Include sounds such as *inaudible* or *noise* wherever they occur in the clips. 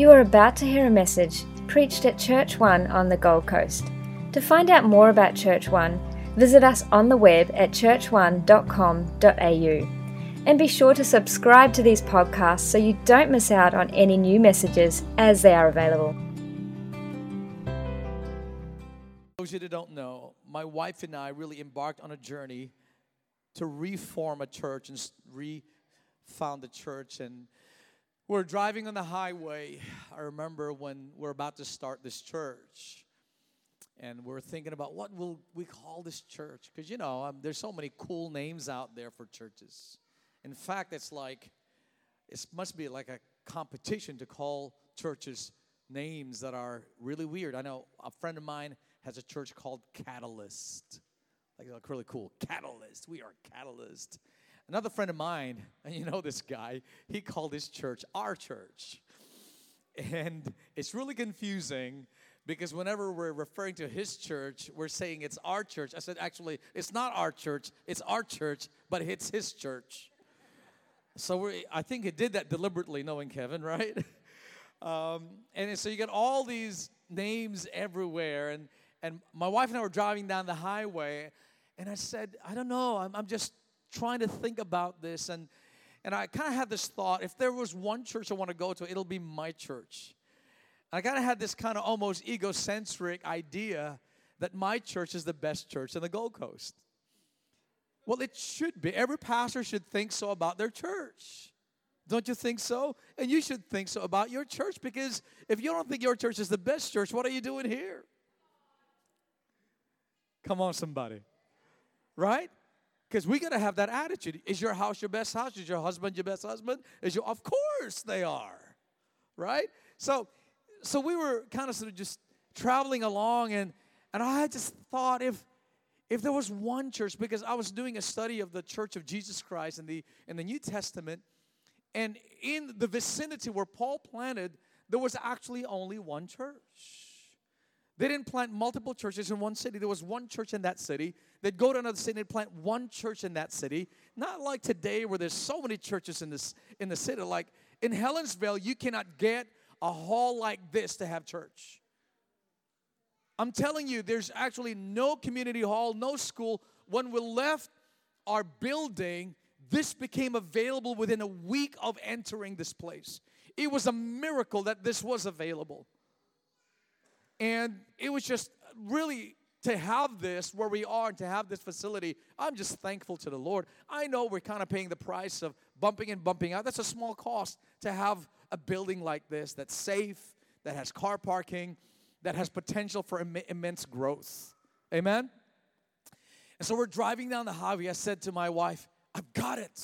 You are about to hear a message preached at Church One on the Gold Coast. To find out more about Church One, visit us on the web at churchone.com.au. And be sure to subscribe to these podcasts so you don't miss out on any new messages as they are available. Those of you that don't know, my wife and I really embarked on a journey to reform a church and refound the church. And we're driving on the highway. I remember when we're about to start this church. And we're thinking about what will we call this church? Because, you know, um, there's so many cool names out there for churches. In fact, it's like, it must be like a competition to call churches names that are really weird. I know a friend of mine has a church called Catalyst. Like, like really cool. Catalyst. We are Catalyst. Another friend of mine, and *laughs* you know this guy, he called his church our church. And it's really confusing because whenever we're referring to his church, we're saying it's our church. I said, actually, it's not our church, it's our church, but it's his church. So I think he did that deliberately, knowing Kevin, *laughs* right? Um, and so you get all these names everywhere. And, and my wife and I were driving down the highway, and I said, I don't know, I'm, I'm just trying to think about this. And, and I kind of had this thought if there was one church I want to go to, it'll be my church. I kind of had this kind of almost egocentric idea that my church is the best church in the Gold Coast. Well, it should be. Every pastor should think so about their church. Don't you think so? And you should think so about your church because if you don't think your church is the best church, what are you doing here? Come on, somebody. Right? Because we got to have that attitude. Is your house your best house? Is your husband your best husband? Is your of course they are. Right? So so we were kind of sort of just traveling along and and I just thought if if there was one church because I was doing a study of the church of Jesus Christ in the in the New Testament and in the vicinity where Paul planted, there was actually only one church. They didn't plant multiple churches in one city. There was one church in that city. They'd go to another city and plant one church in that city. Not like today where there's so many churches in this in the city. Like in Helensvale, you cannot get a hall like this to have church. I'm telling you, there's actually no community hall, no school. When we left our building, this became available within a week of entering this place. It was a miracle that this was available. And it was just really to have this where we are and to have this facility. I'm just thankful to the Lord. I know we're kind of paying the price of bumping and bumping out. That's a small cost to have a building like this that's safe, that has car parking, that has potential for Im- immense growth. Amen? And so we're driving down the highway. I said to my wife, I've got it.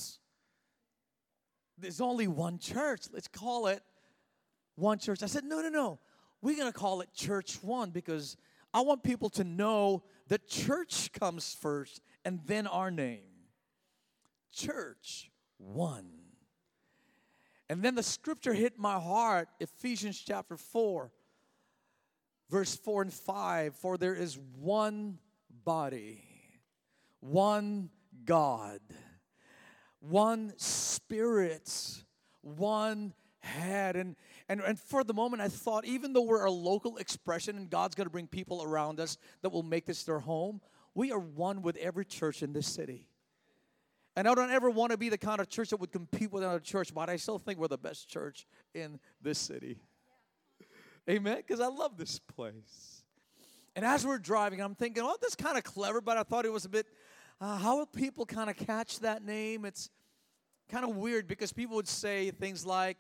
There's only one church. Let's call it one church. I said, no, no, no. We're going to call it Church One because I want people to know that church comes first and then our name. Church One. And then the scripture hit my heart, Ephesians chapter 4, verse 4 and 5. For there is one body, one God one spirit, one head. And, and, and for the moment, I thought, even though we're a local expression and God's going to bring people around us that will make this their home, we are one with every church in this city. And I don't ever want to be the kind of church that would compete with another church, but I still think we're the best church in this city. Amen? Because I love this place. And as we're driving, I'm thinking, oh, that's kind of clever, but I thought it was a bit uh, how will people kind of catch that name? It's kind of weird because people would say things like,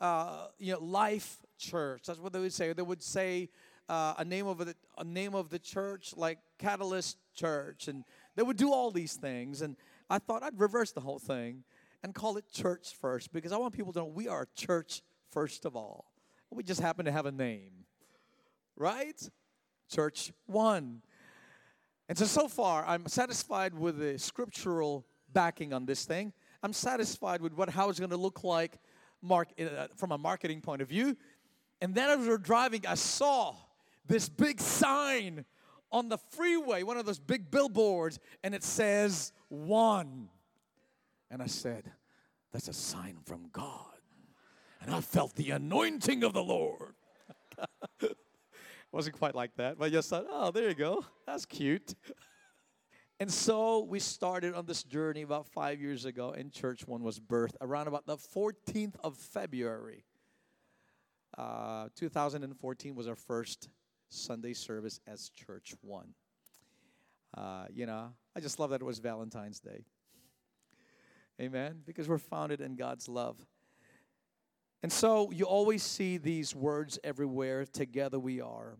uh, you know, Life Church. That's what they would say. They would say uh, a name of the a name of the church like Catalyst Church, and they would do all these things. And I thought I'd reverse the whole thing and call it Church First because I want people to know we are church first of all. We just happen to have a name, right? Church One. And so, so far, I'm satisfied with the scriptural backing on this thing. I'm satisfied with what how it's going to look like mark, uh, from a marketing point of view. And then as we were driving, I saw this big sign on the freeway, one of those big billboards, and it says one. And I said, That's a sign from God. and I felt the anointing of the Lord. it *laughs* Wasn't quite like that, but I just thought, oh, there you go. That's cute. *laughs* And so we started on this journey about five years ago, and Church One was birthed around about the 14th of February. Uh, 2014 was our first Sunday service as Church One. Uh, you know, I just love that it was Valentine's Day. Amen. Because we're founded in God's love. And so you always see these words everywhere together we are.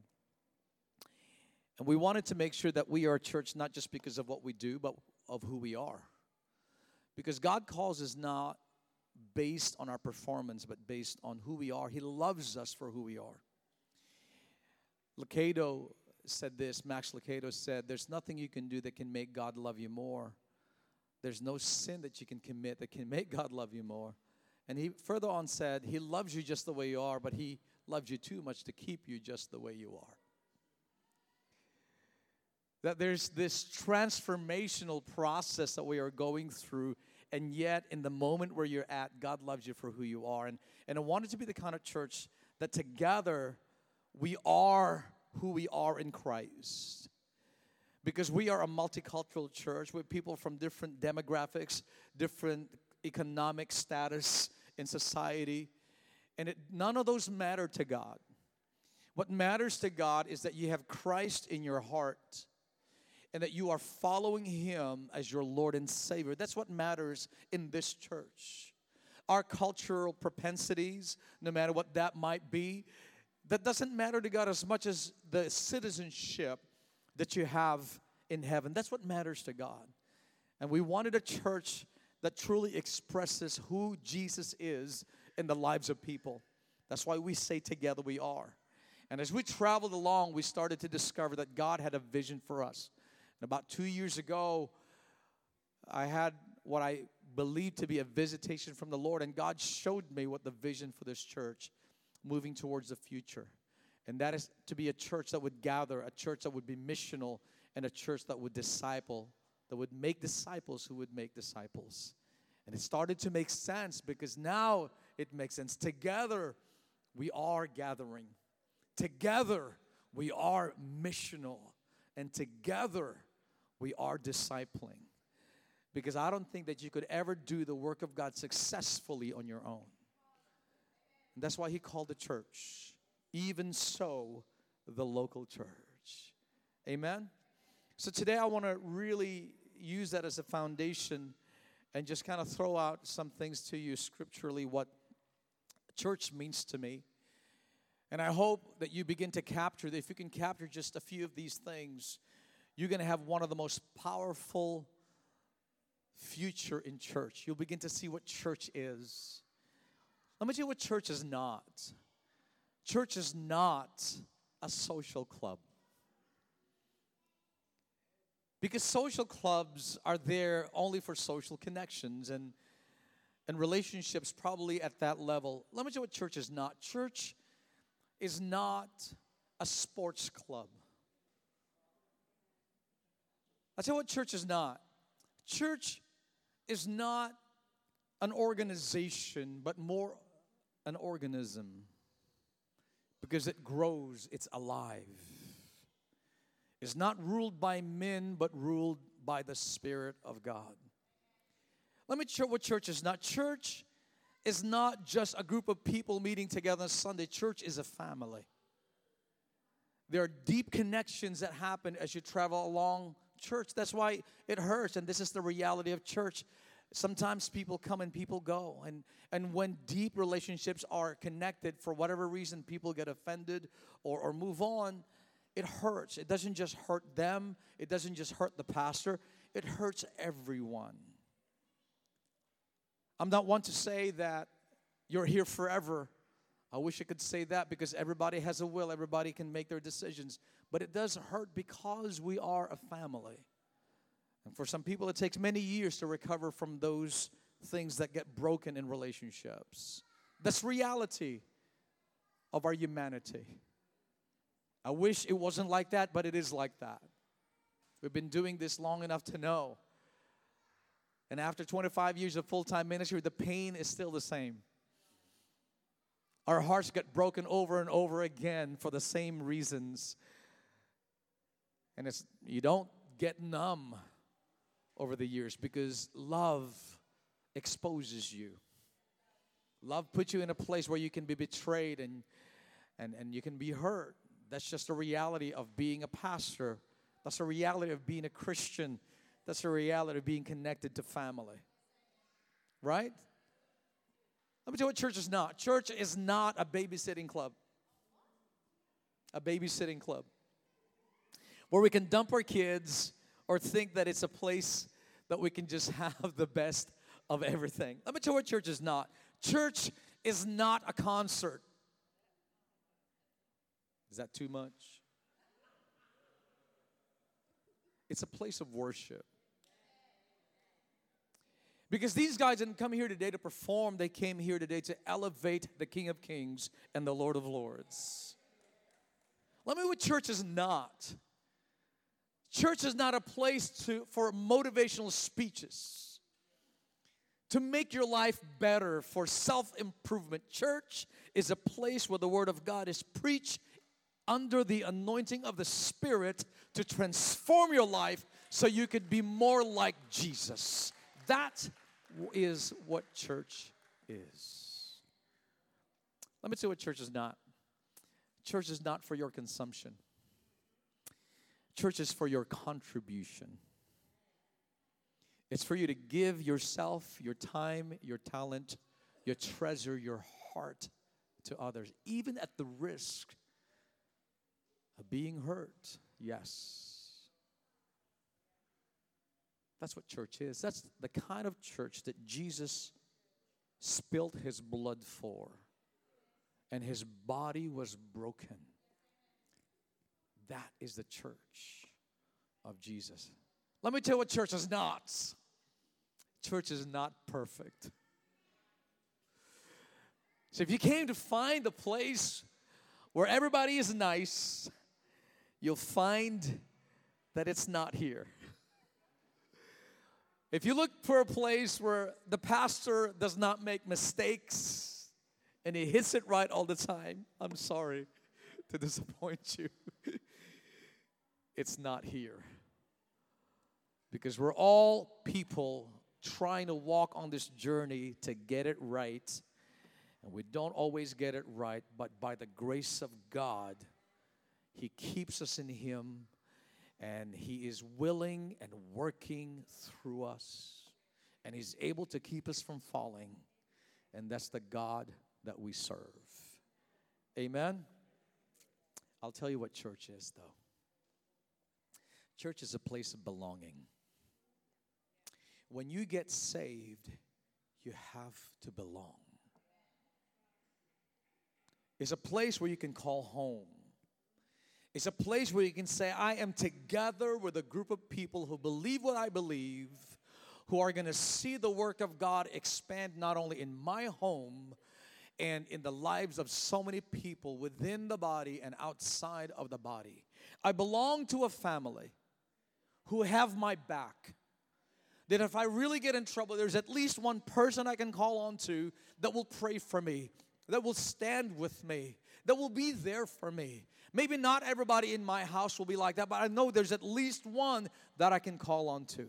And we wanted to make sure that we are a church not just because of what we do, but of who we are. Because God calls us not based on our performance, but based on who we are. He loves us for who we are. Lucado said this, Max Lucado said, There's nothing you can do that can make God love you more. There's no sin that you can commit that can make God love you more. And he further on said, He loves you just the way you are, but He loves you too much to keep you just the way you are. That there's this transformational process that we are going through, and yet in the moment where you're at, God loves you for who you are. And, and I wanted to be the kind of church that together we are who we are in Christ. Because we are a multicultural church with people from different demographics, different economic status in society, and it, none of those matter to God. What matters to God is that you have Christ in your heart and that you are following Him as your Lord and Savior. That's what matters in this church. Our cultural propensities, no matter what that might be, that doesn't matter to God as much as the citizenship that you have in heaven. That's what matters to God. And we wanted a church that truly expresses who Jesus is in the lives of people. That's why we say together we are. And as we traveled along, we started to discover that God had a vision for us. And about two years ago, I had what I believed to be a visitation from the Lord, and God showed me what the vision for this church moving towards the future. And that is to be a church that would gather, a church that would be missional, and a church that would disciple, that would make disciples who would make disciples. And it started to make sense because now it makes sense. Together, we are gathering. Together, we are missional. And together, we are discipling. Because I don't think that you could ever do the work of God successfully on your own. And that's why he called the church. Even so, the local church. Amen? So today I want to really use that as a foundation and just kind of throw out some things to you scripturally what church means to me. And I hope that you begin to capture, that if you can capture just a few of these things, you're going to have one of the most powerful future in church. You'll begin to see what church is. Let me tell you what church is not. Church is not a social club. Because social clubs are there only for social connections and, and relationships, probably at that level. Let me tell you what church is not. Church is not a sports club. I tell you what church is not. Church is not an organization, but more an organism because it grows, it's alive. It's not ruled by men, but ruled by the Spirit of God. Let me show what church is not. Church is not just a group of people meeting together on Sunday, church is a family. There are deep connections that happen as you travel along church. That's why it hurts, and this is the reality of church. Sometimes people come and people go and and when deep relationships are connected for whatever reason people get offended or, or move on it hurts. It doesn't just hurt them. It doesn't just hurt the pastor. It hurts everyone. I'm not one to say that you're here forever i wish i could say that because everybody has a will everybody can make their decisions but it does hurt because we are a family and for some people, it takes many years to recover from those things that get broken in relationships. That's reality of our humanity. I wish it wasn't like that, but it is like that. We've been doing this long enough to know. And after 25 years of full time ministry, the pain is still the same. Our hearts get broken over and over again for the same reasons. And it's you don't get numb over the years because love exposes you. Love puts you in a place where you can be betrayed and and, and you can be hurt. That's just a reality of being a pastor. That's a reality of being a Christian. That's a reality of being connected to family. Right? Let me tell you what church is not. Church is not a babysitting club. A babysitting club where we can dump our kids or think that it's a place that we can just *laughs* have the best of everything. Let me tell you what church is not. Church is not a concert. Is that too much? It's a place of worship. Because these guys didn't come here today to perform, they came here today to elevate the King of Kings and the Lord of Lords. Let me what church is not. Church is not a place to, for motivational speeches, to make your life better, for self improvement. Church is a place where the Word of God is preached under the anointing of the Spirit to transform your life so you could be more like Jesus. That is what church is. Let me tell you what church is not. Church is not for your consumption. Church is for your contribution. It's for you to give yourself, your time, your talent, your treasure, your heart to others, even at the risk of being hurt. Yes. That's what church is. That's the kind of church that Jesus spilt his blood for, and his body was broken. That is the church of Jesus. Let me tell you what church is not. Church is not perfect. So if you came to find a place where everybody is nice, you'll find that it's not here. If you look for a place where the pastor does not make mistakes and he hits it right all the time, I'm sorry *laughs* to disappoint you. *laughs* it's not here. Because we're all people trying to walk on this journey to get it right. And we don't always get it right, but by the grace of God, He keeps us in Him and He is willing and working through us. And He's able to keep us from falling. And that's the God that we serve. Amen. I'll tell you what church is, though. Church is a place of belonging. When you get saved, you have to belong. It's a place where you can call home. It's a place where you can say, I am together with a group of people who believe what I believe, who are going to see the work of God expand not only in my home and in the lives of so many people within the body and outside of the body. I belong to a family who have my back. That if I really get in trouble, there's at least one person I can call on to that will pray for me, that will stand with me, that will be there for me. Maybe not everybody in my house will be like that, but I know there's at least one that I can call on to.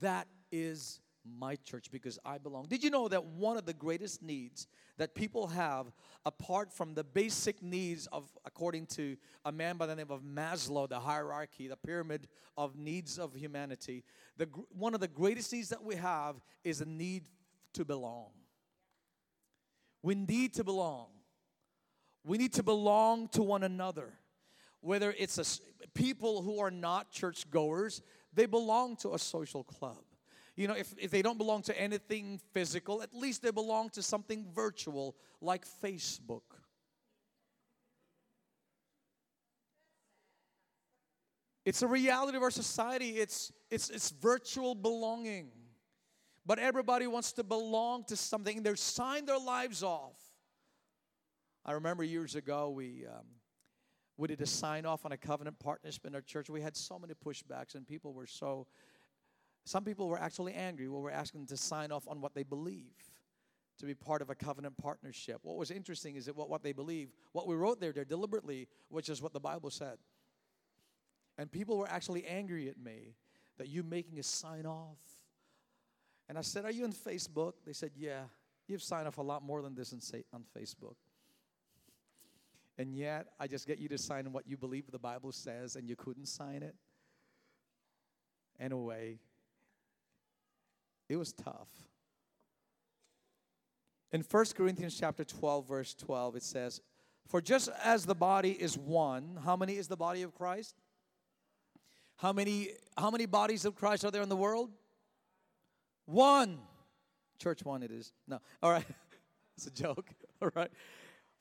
That is my church because I belong. Did you know that one of the greatest needs that people have, apart from the basic needs of, according to a man by the name of Maslow, the hierarchy, the pyramid of needs of humanity, the, one of the greatest needs that we have is a need to belong. We need to belong. We need to belong to one another. Whether it's a, people who are not church goers, they belong to a social club you know, if, if they don't belong to anything physical, at least they belong to something virtual like Facebook. It's a reality of our society. It's, it's, it's virtual belonging. But everybody wants to belong to something. They're signed their lives off. I remember years ago, we, um, we did a sign off on a covenant partnership in our church. We had so many pushbacks, and people were so some people were actually angry when we were asking them to sign off on what they believe, to be part of a covenant partnership. What was interesting is that what, what they believe, what we wrote there, there deliberately, which is what the Bible said. And people were actually angry at me that you making a sign off. And I said, Are you on Facebook? They said, Yeah. You've signed off a lot more than this on Facebook. And yet, I just get you to sign what you believe the Bible says, and you couldn't sign it. Anyway, it was tough. In 1 Corinthians chapter 12, verse 12, it says, For just as the body is one, how many is the body of Christ? How many, how many bodies of Christ are there in the world? One. Church one it is. No. All right. *laughs* it's a joke. *laughs* All right.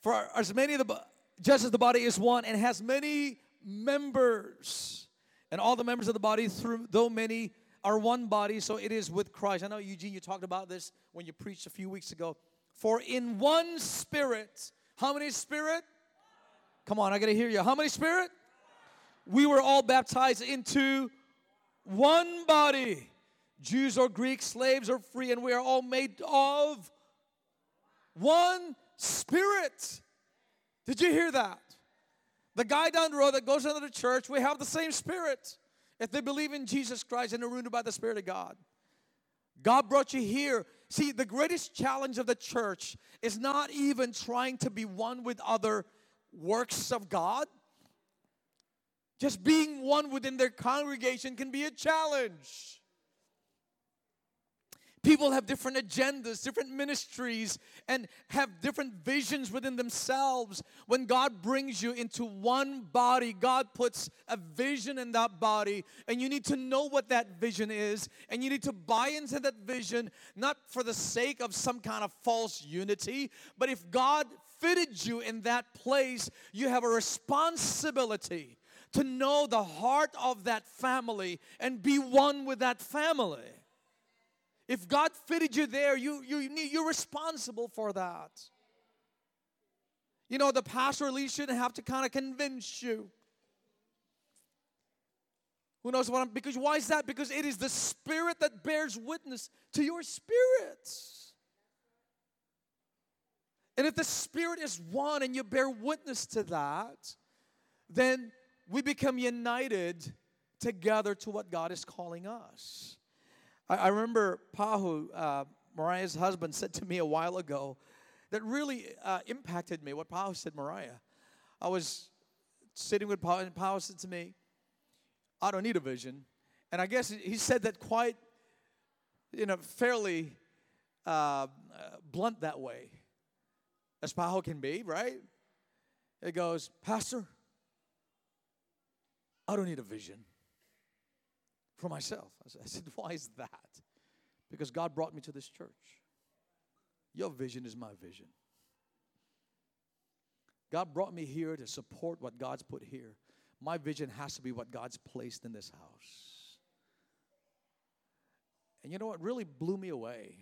For as many of the just as the body is one and has many members, and all the members of the body, through though many are one body, so it is with Christ. I know Eugene, you talked about this when you preached a few weeks ago. For in one spirit, how many spirit? Come on, I gotta hear you. How many spirit? We were all baptized into one body. Jews or Greeks, slaves or free, and we are all made of one spirit. Did you hear that? The guy down the road that goes into the church, we have the same spirit. If they believe in Jesus Christ and are rooted by the Spirit of God. God brought you here. See, the greatest challenge of the church is not even trying to be one with other works of God. Just being one within their congregation can be a challenge. People have different agendas, different ministries, and have different visions within themselves. When God brings you into one body, God puts a vision in that body, and you need to know what that vision is, and you need to buy into that vision, not for the sake of some kind of false unity, but if God fitted you in that place, you have a responsibility to know the heart of that family and be one with that family. If God fitted you there, you, you, you're responsible for that. You know, the pastor at least shouldn't have to kind of convince you. Who knows what I'm, because why is that? Because it is the spirit that bears witness to your spirit. And if the spirit is one and you bear witness to that, then we become united together to what God is calling us. I, I remember Pahu, uh, Mariah's husband, *laughs* said to me a while ago that really uh, impacted me. What Pahu said, Mariah. I was sitting with Pahu, and Pahu said to me, I don't need a vision. And I guess he said that quite, you know, fairly uh, blunt that way, as Pahu can be, right? It goes, Pastor, I don't need a vision for myself. I said, *laughs* Why is that? Because God brought me to this church. Your vision is my vision. God brought me here to support what God's put here. My vision has to be what God's placed in this house. And you know what really blew me away?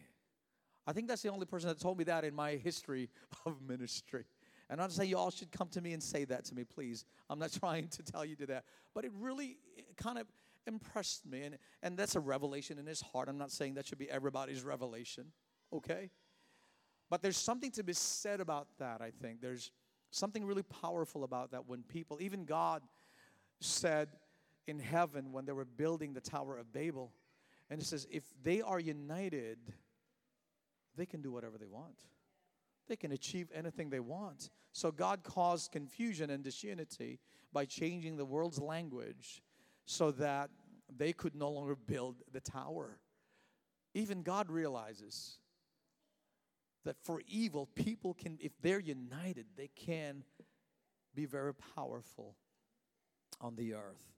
I think that's the only person that told me that in my history *laughs* of ministry. And I'm saying you all should come to me and say that to me, please. I'm not *laughs* trying to tell you to that. But it really kind of impressed me. And, and that's a revelation in his heart. I'm not saying that should be everybody's revelation, okay? But there's something to be said about that, I think. There's something really powerful about that when people, even God said in heaven when they were building the Tower of Babel, and it says, if they are united, they can do whatever they want. They can achieve anything they want. So God caused confusion and disunity by changing the world's language so that they could no longer build the tower. Even God realizes that for evil, people can, if they're united, they can be very powerful on the earth.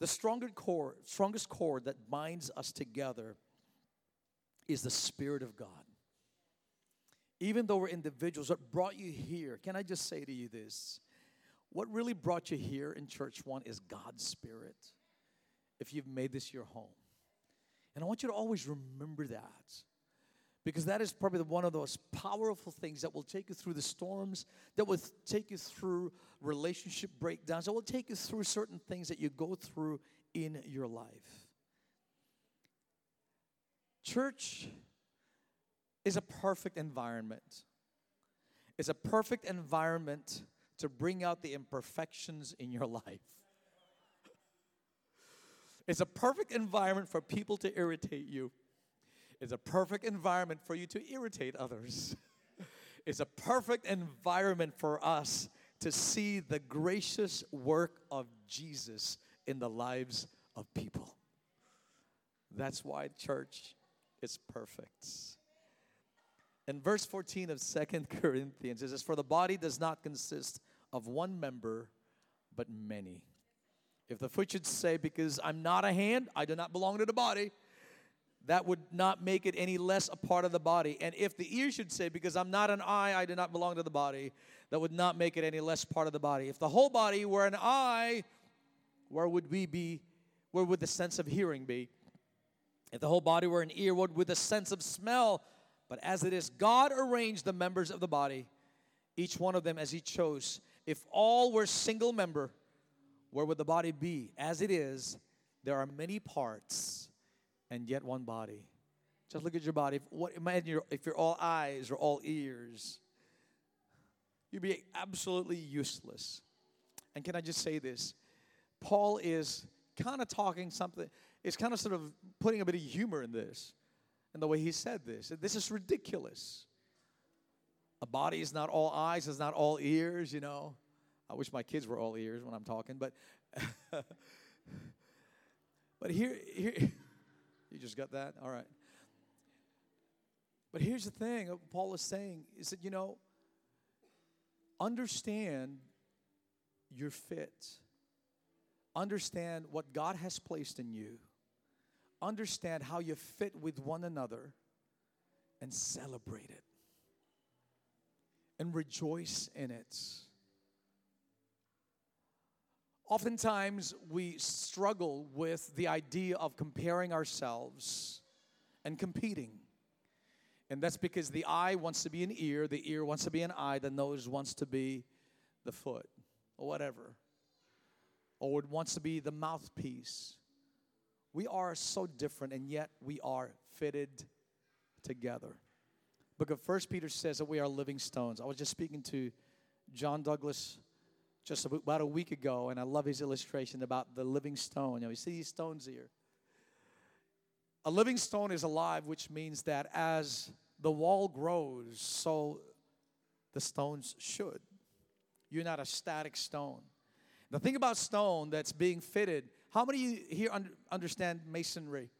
The stronger cord, strongest cord that binds us together is the Spirit of God. Even though we're individuals, what brought you here, can I just say to you this? What really brought you here in Church One is God's Spirit, if you've made this your home. And I want you to always remember that. Because that is probably one of those powerful things that will take you through the storms, that will take you through relationship breakdowns, that will take you through certain things that you go through in your life. Church is a perfect environment. It's a perfect environment to bring out the imperfections in your *laughs* life. It's a perfect environment for people to irritate you. It's a perfect environment for you to irritate others. *laughs* It's a perfect environment for us to see the gracious work of Jesus in the lives of people. That's why church is perfect. In verse 14 of Second *laughs* Corinthians, it says, For the body does not consist of one member, but many. If the foot should say, Because I'm not a hand, I do not belong to the body, that would not make it any less a part of the body. And if the ear should say, Because I'm not an eye, I do not belong to the body, that would not make it any less part of the body. If the whole body were an eye, where would we be? Where would the sense of hearing be? If the whole body were an ear, what would the sense of smell? But as it is, God arranged the members of the body, each one of them as He chose. If all were single member, where would the body be? As it is, there are many parts and yet one body. Just look at your body. If, what, imagine you're, if you're all eyes or all ears, you'd be absolutely useless. And can I just say this? Paul is kind of talking something, it's kind of sort of putting a bit of humor in this, in the way he said this. This is ridiculous. A body is not all eyes, is not all ears, you know. I wish my kids were all ears when I'm talking, but *laughs* but here here *laughs* you just got that? All right. But here's the thing uh, Paul is saying is that, you know, understand your fit. Understand what God has placed in you. Understand how you fit with one another and celebrate it. And rejoice in it. Oftentimes, we struggle with the idea of comparing ourselves and competing. And that's because the eye wants to be an ear, the ear wants to be an eye, the nose wants to be the foot, or whatever. Or it wants to be the mouthpiece. We are so different, and yet we are fitted together. Book of First Peter says that we are living stones. I was just speaking to John Douglas just about a week ago, and I love his illustration about the living stone. You know, you see these stones here. A living stone is alive, which means that as the wall grows, so the stones should. You're not a static stone. The thing about stone that's being fitted, how many here understand masonry?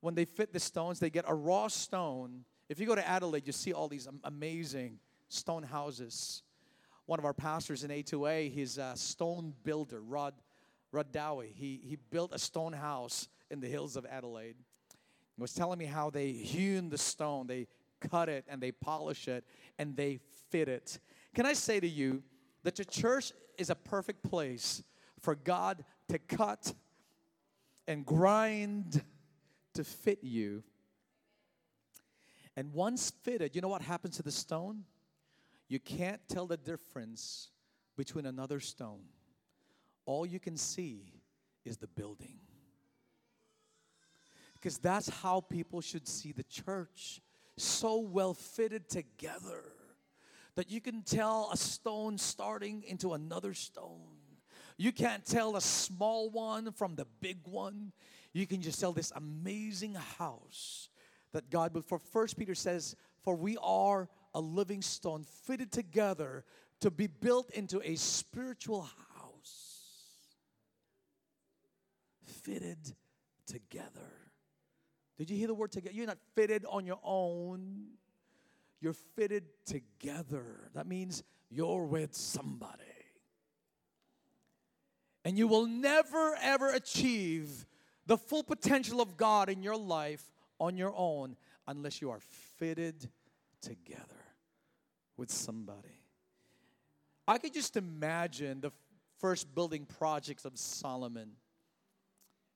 When they fit the stones, they get a raw stone. If you go to Adelaide, you see all these amazing stone houses one of our pastors in A2A, he's a stone builder, Rod, Rod Dowie. He, he built a stone house in the hills of Adelaide. He was telling me how they hewn the stone, they cut it and they polish it and they fit it. Can I say to you that the church is a perfect place for God to cut and grind to fit you? And once fitted, you know what happens to the stone? You can't tell the difference between another stone. All you can see is the building. Because that's how people should see the church. So well fitted together that you can tell a stone starting into another stone. You can't tell a small one from the big one. You can just tell this amazing house that God, but for First Peter says, for we are a living stone fitted together to be built into a spiritual house. Fitted together. Did you hear the word together? You're not fitted on your own. You're fitted together. That means you're with somebody. And you will never ever achieve the full potential of God in your life on your own unless you are fitted together with somebody. I could just imagine the first building projects of Solomon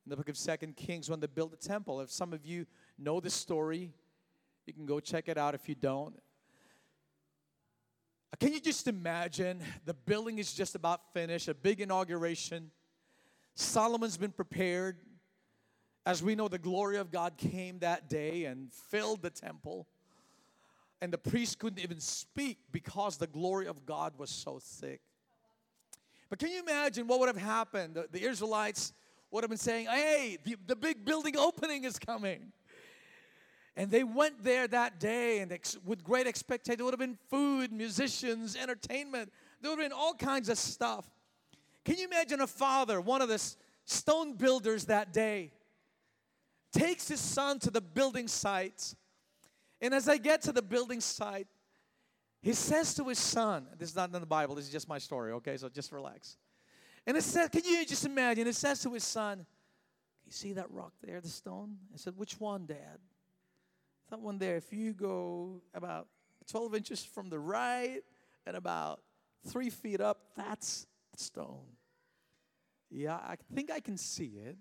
in the book of Second Kings when they built the temple. If some of you know the story, you can go check it out if you don't. Can you just imagine the building is just about finished, a big inauguration. Solomon's been prepared, As we know, the glory of God came that day and filled the temple. And the priest couldn't even speak because the glory of God was so thick. But can you imagine what would have happened? The, the Israelites would have been saying, Hey, the, the big building *laughs* opening is coming. And they went there that day and ex- with great expectation. There would have been food, musicians, entertainment. There would have been all kinds of stuff. Can you imagine a father, one of the stone builders that day, takes his son to the building site. And as I get to the building site, he says to his son, this is not in the Bible, this is just my story, okay? So just relax. And it says, can you just imagine? It says to his son, You see that rock there, the stone? I said, Which one, Dad? That one there, if you go about 12 inches from the right and about three feet up, that's the stone. Yeah, I think I can see it.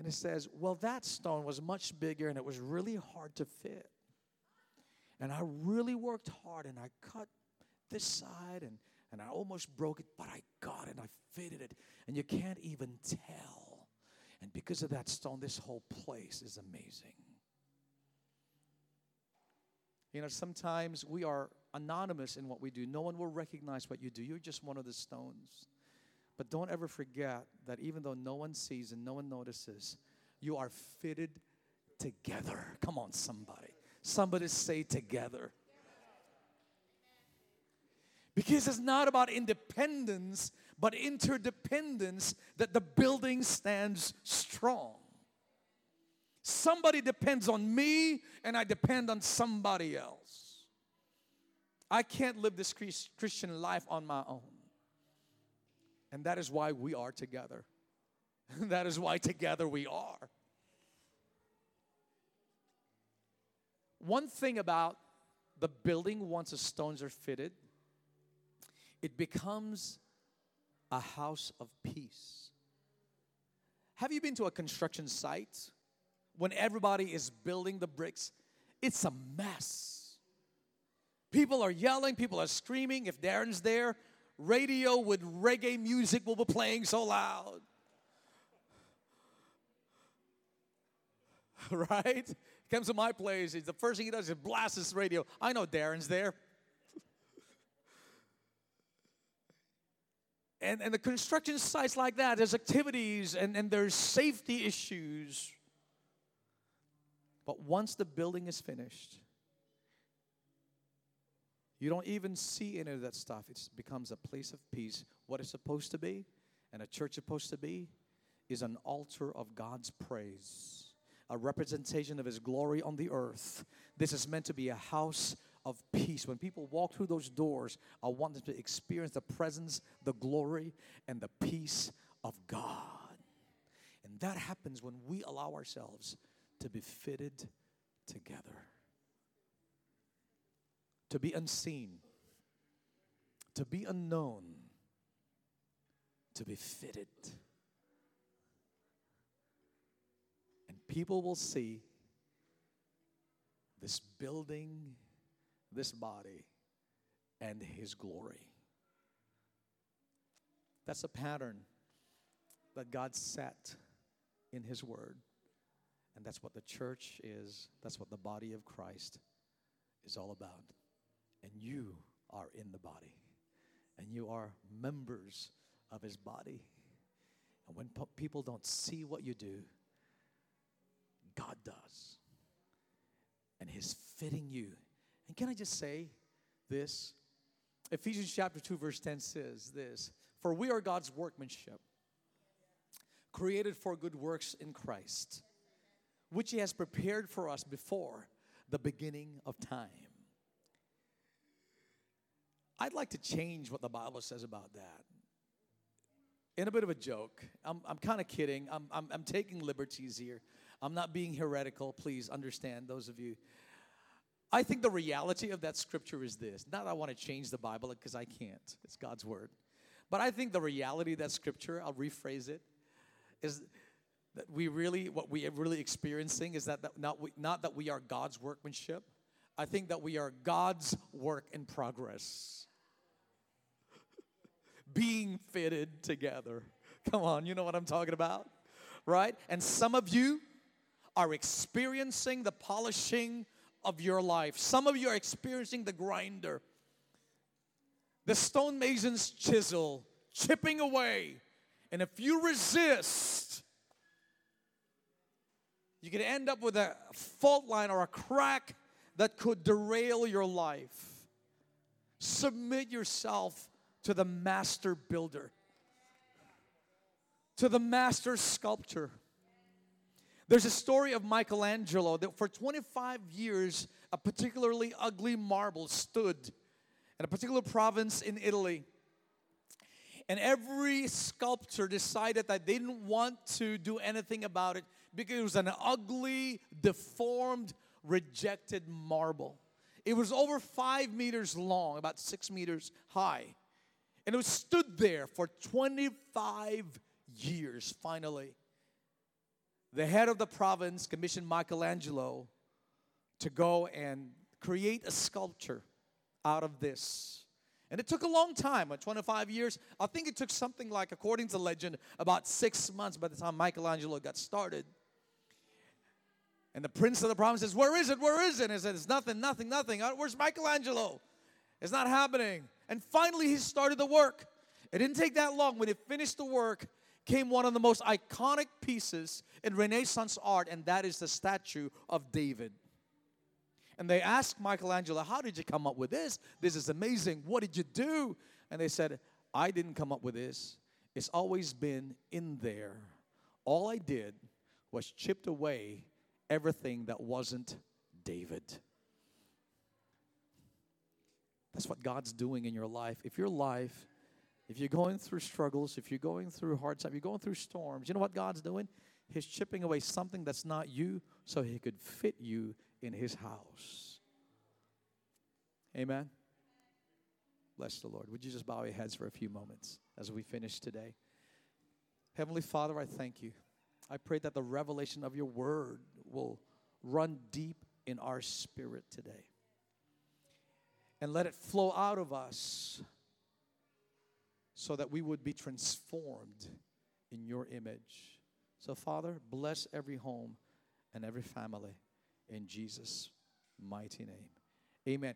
And it says, Well, that stone was much bigger and it was really hard to fit. And I really worked hard and I cut this side and, and I almost broke it, but I got it and I fitted it. And you can't even tell. And because of that stone, this whole place is amazing. You know, sometimes we are anonymous in what we do. No one will recognize what you do. You're just one of the stones. But don't ever forget that even though no one sees and no one notices, you are fitted together. Come on, somebody. Somebody say together. Because it's not about independence, but interdependence that the building stands strong. Somebody depends on me, and I depend on somebody else. I can't live this Christian life on my own. And that is why we are together. *laughs* that is why together we are. One thing about the building, once the stones are fitted, it becomes a house of peace. Have you been to a construction site when everybody is building the bricks? It's a mess. People are yelling, people are screaming. If Darren's there, radio with reggae music will be playing so loud. *laughs* right? Comes to my place, the first thing he does is blast his radio. I know Darren's there. *laughs* and, and the construction sites like that, there's activities and, and there's safety issues. But once the building is finished, you don't even see any of that stuff. It becomes a place of peace. What it's supposed to be, and a church supposed to be, is an altar of God's praise, a representation of His glory on the earth. This is meant to be a house of peace. When people walk through those doors, I want them to experience the presence, the glory, and the peace of God. And that happens when we allow ourselves to be fitted together to be unseen, to be unknown, to be fitted. And people will see this building, this body, and His glory. That's a pattern that God set in His Word. And that's what the church is, that's what the body of Christ is all about and you are in the body, and you are members of his body. And when po- people don't see what you do, God does. And he's fitting you. And can I just say this? Ephesians chapter 2, verse 10 says this For we are God's workmanship, created for good works in Christ, which he has prepared for us before the beginning of time. I'd like to change what the Bible says about that. In a bit of a joke, I'm, I'm kind of kidding. I'm, I'm, I'm taking liberties here. I'm not being heretical. Please understand, those of you. I think the reality of that scripture is this. Not I want to change the Bible because I can't, it's God's word. But I think the reality of that scripture, I'll rephrase it, is that we really, what we are really experiencing is that, that not, we, not that we are God's workmanship. I think that we are God's work in progress being fitted together. Come on, you know what I'm talking about? right? And some of you are experiencing the polishing of your life. Some of you are experiencing the grinder, the stonemason's chisel, chipping away. And if you resist, you could end up with a fault line or a crack that could derail your life. Submit yourself to the master builder, to the master sculptor. There's a story of Michelangelo that for 25 years, a particularly ugly marble stood in a particular province in Italy. And every sculptor decided that they didn't want to do anything about it because it was an ugly, deformed, rejected marble. It was over five meters long, about six meters high. And it stood there for 25 years finally the head of the province commissioned Michelangelo to go and create a sculpture out of this. And it took a long time, 25 years. I think it took something like, according to legend, about six months by the time Michelangelo got started. And the prince of the province says, Where is it? Where is it? And he said, It's nothing, nothing, nothing. Uh, where's Michelangelo? It's not happening. And finally, he started the work. It didn't take that long. When he finished the work, came one of the most iconic pieces in Renaissance art, and that is the statue of David. And they asked Michelangelo, How did you come up with this? This is amazing. What did you do? And they said, I didn't come up with this. It's always been in there. All I did was chipped away everything that wasn't David. That's what God's doing in your life. If your life if you're going through struggles, if you're going through hard times, you're going through storms, you know what God's doing? He's chipping away something that's not you so He could fit you in His house. Amen. Bless the Lord. Would you just bow your heads for a few moments as we finish today? Heavenly Father, I thank you. I pray that the revelation of your word will run deep in our spirit today. And let it flow out of us so that we would be transformed in your image. So, Father, bless every home and every family in Jesus' mighty name. Amen.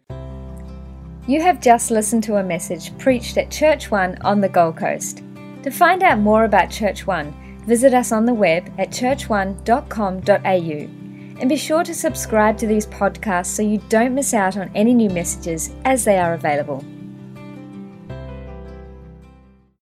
You have just listened to a message preached at Church One on the Gold Coast. To find out more about Church One, visit us on the web at churchone.com.au and be sure to subscribe to these podcasts so you don't miss out on any new messages as they are available.